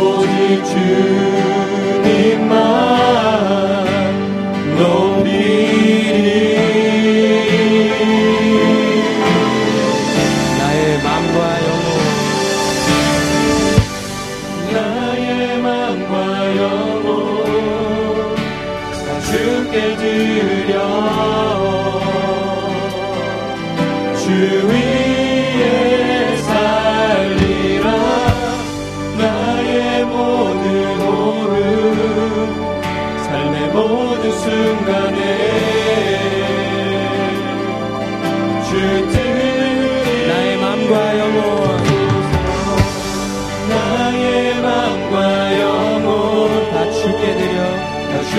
오직 주님만 높이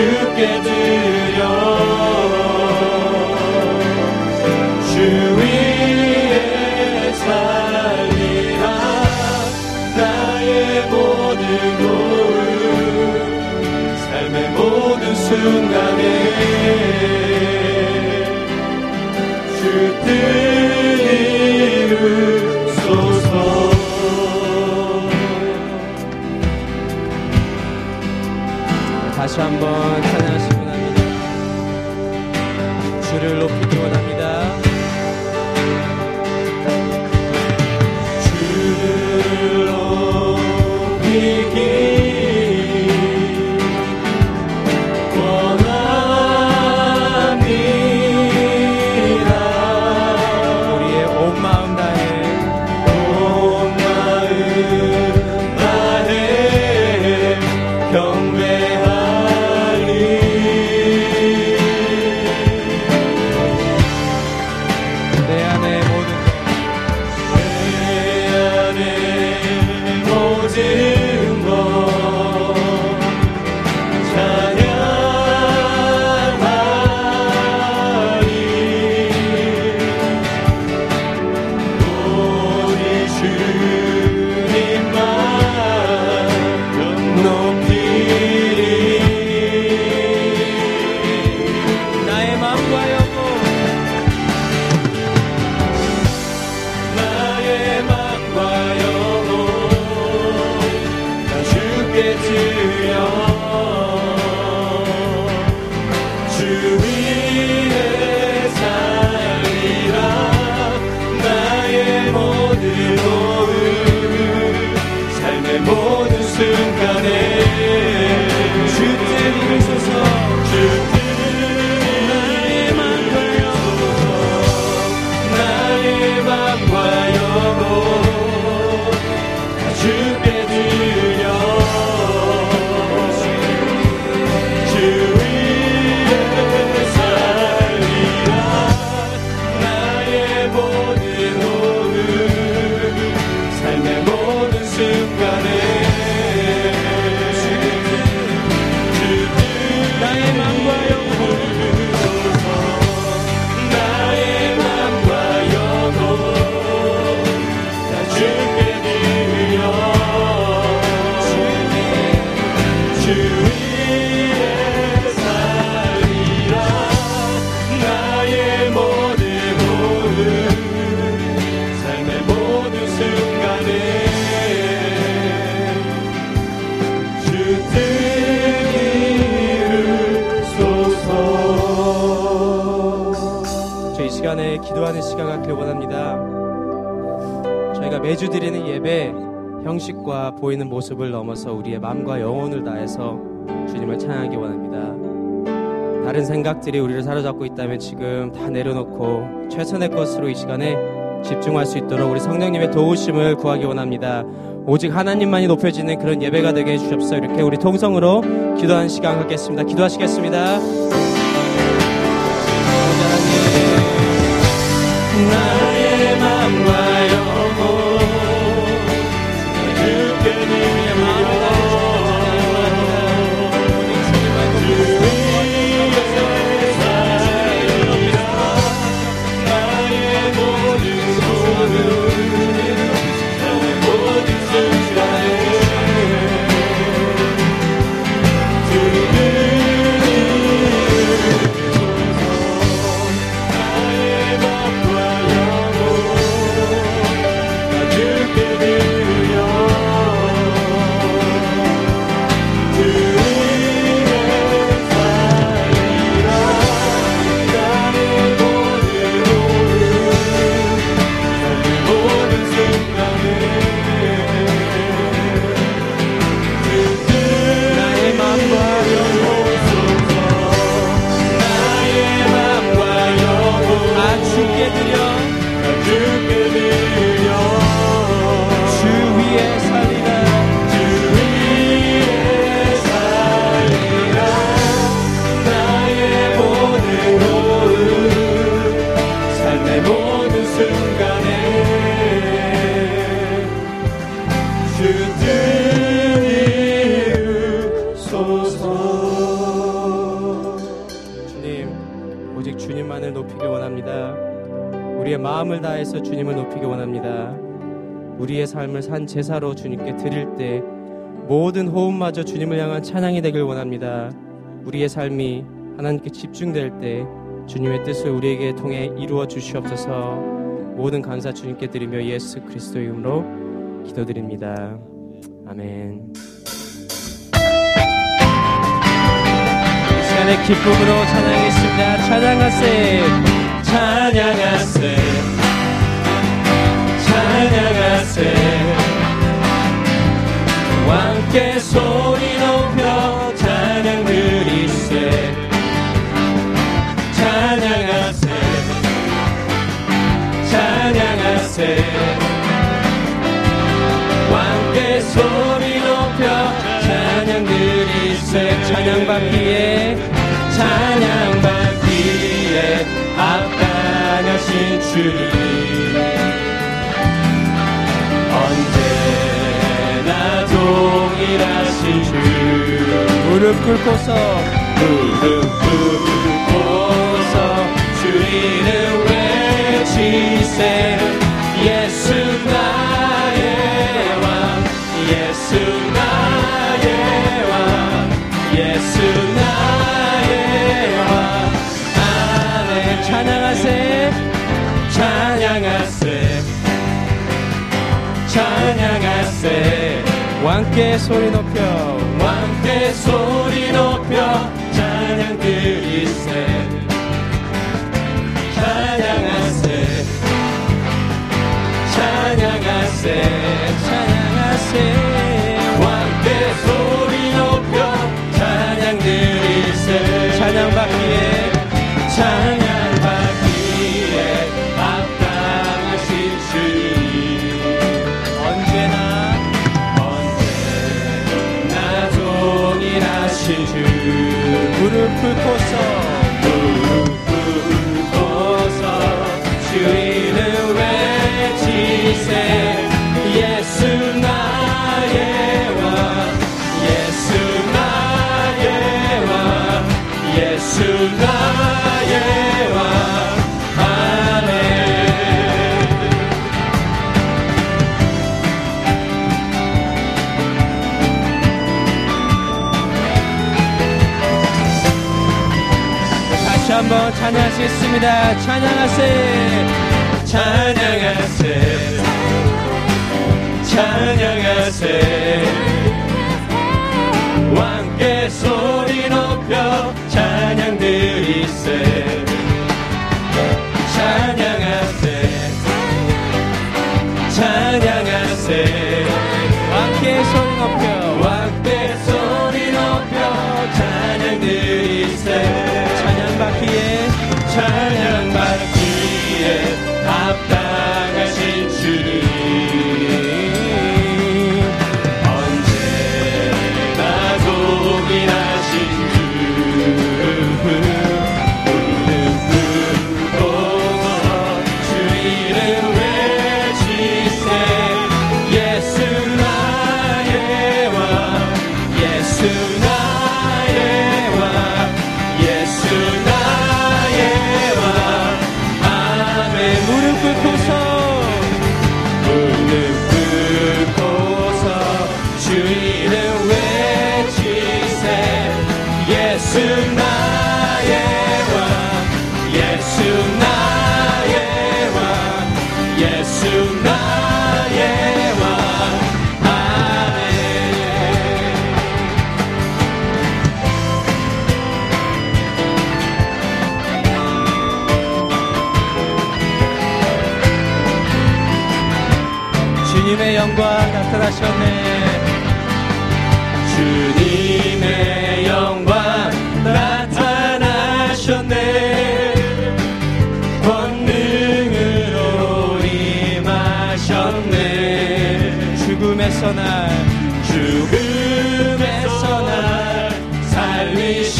주께 드려. 주 위에 살리라. 나의 모든 고음 삶의 모든 순간에. 주뜻이 다시 한번 찬양하시기 원합니다. 주를 높이기 원합니다. 주를 높이기 시간에 기도하는 시간 갖길 원합니다. 저희가 매주 드리는 예배 형식과 보이는 모습을 넘어서 우리의 마음과 영혼을 다해서 주님을 찬양하기 원합니다. 다른 생각들이 우리를 사로잡고 있다면 지금 다 내려놓고 최선의 것으로 이 시간에 집중할 수 있도록 우리 성령님의 도우심을 구하기 원합니다. 오직 하나님만이 높여지는 그런 예배가 되게 해주십시오. 이렇게 우리 통성으로 기도하는 시간 갖겠습니다. 기도하시겠습니다. 삶을 산 제사로 주님께 드릴 때 모든 호흡마저 주님을 향한 찬양이 되길 원합니다. 우리의 삶이 하나님께 집중될 때 주님의 뜻을 우리에게 통해 이루어 주시옵소서 모든 감사 주님께 드리며 예수 그리스도의 이름으로 기도드립니다. 아멘. 이 시간에 기쁨으로 찬양했습니다. 찬양하세. 찬양하세 찬양하세 왕께 소리 높여 찬양 드리세. 찬양하세. 찬양하세. 왕께 소리 높여 찬양 드리세. 찬양 받기에 찬양 받기에 앞당하신 주님 무릎 꿇고서. 무릎 꿇고서 주 이름 외치세 예수 나의 왕 예수 나의 왕 예수 나의 왕 아멘 찬양하세 찬양하세 찬양하세. 왕께 소리 높여. 왕께 소리 높여 찬양 드리세 한번 찬양하시겠습니다. 찬양하세 찬양하세 찬양하세 찬양 드리세. 찬양하세. 찬양하세. 왕께 소리 높여 sin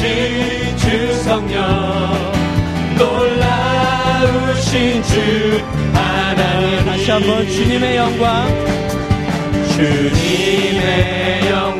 주 성령. 놀라우신 주 하나님. 다시 주님의 영광. 주님의 영광.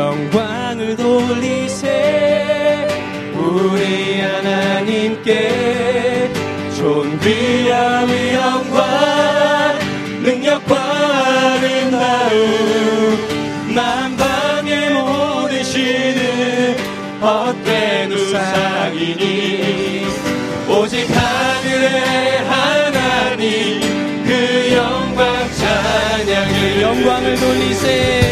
영광을 돌리세. 우리 하나님께 존귀함의 영광 능력과 아름다움 만방에 모드시는 헛된 우상이니. 오직 하늘의 하나님 그 영광 찬양의 영광을 돌리세.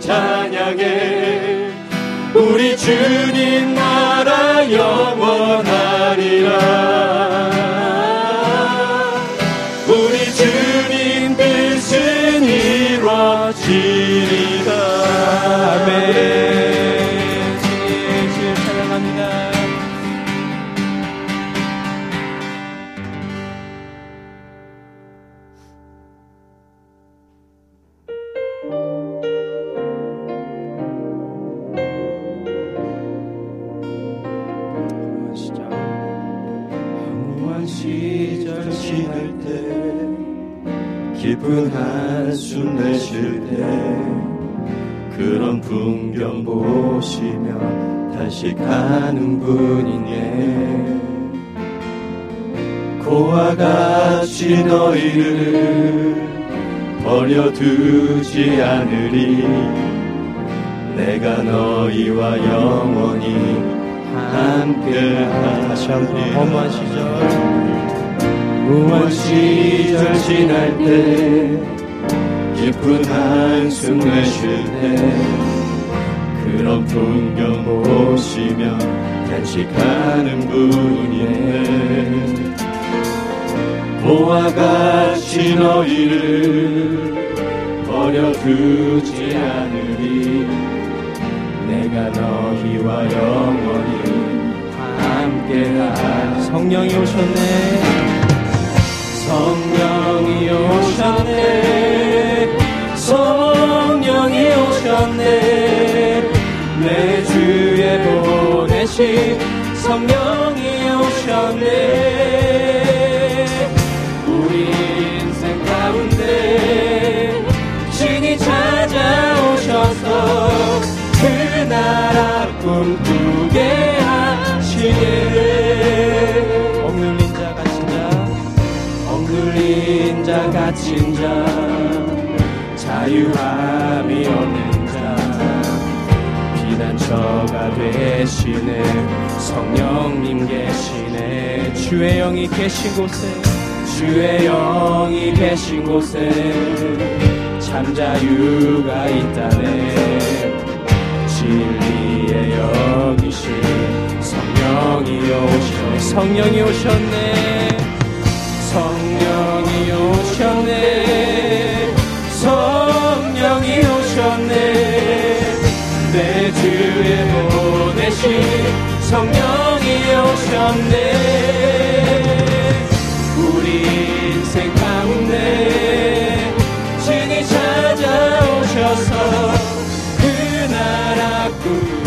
찬양해. 우리 주 그런 풍경 보시며 다시 가는 분이네 고와 같이 너희를 버려두지 않으리 내가 너희와 영원히 함께 한번 허무한 시절 무한 시절 지날 때 깊은 한숨 내쉴 때 그런 풍경 보시며 간직하는 분이네. 보와 같이 너희를 버려두지 않으리. 내가 너희와 영원히 함께하리 성령이 오셨네. 성령이 오셨네 오셨네. 내 주에 보내신 성령이 오셨네. 우리 인생 가운데 신이 찾아오셔서 그 나라 꿈꾸게 하시네 억눌린 자 갇힌 자 억눌린 자 갇힌 자 자유함 되시네. 성령님 계시네. 주의 영이 계신 곳에 주의 영이 계신 곳에 참 자유가 있다네. 진리의 영이신 성령이 오셨네 성령이 오셨네. 성령이 오셨네 성령이 오셨네. 우리 인생 가운데 진이 찾아오셔서 그 나라 꾸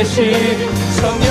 보내신 성령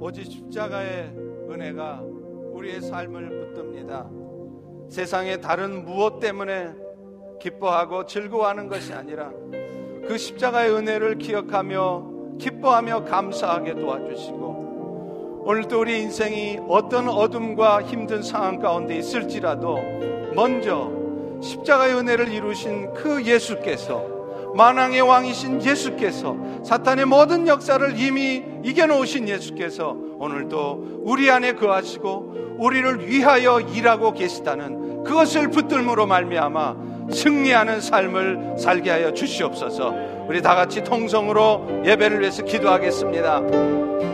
오직 십자가의 은혜가 우리의 삶을 붙듭니다. 세상의 다른 무엇 때문에 기뻐하고 즐거워하는 것이 아니라 그 십자가의 은혜를 기억하며 기뻐하며 감사하게 도와주시고 오늘도 우리 인생이 어떤 어둠과 힘든 상황 가운데 있을지라도 먼저 십자가의 은혜를 이루신 그 예수께서 만왕의 왕이신 예수께서 사탄의 모든 역사를 이미 이겨놓으신 예수께서 오늘도 우리 안에 거하시고 우리를 위하여 일하고 계시다는 그것을 붙들므로 말미암아 승리하는 삶을 살게 하여 주시옵소서. 우리 다 같이 통성으로 예배를 위해서 기도하겠습니다.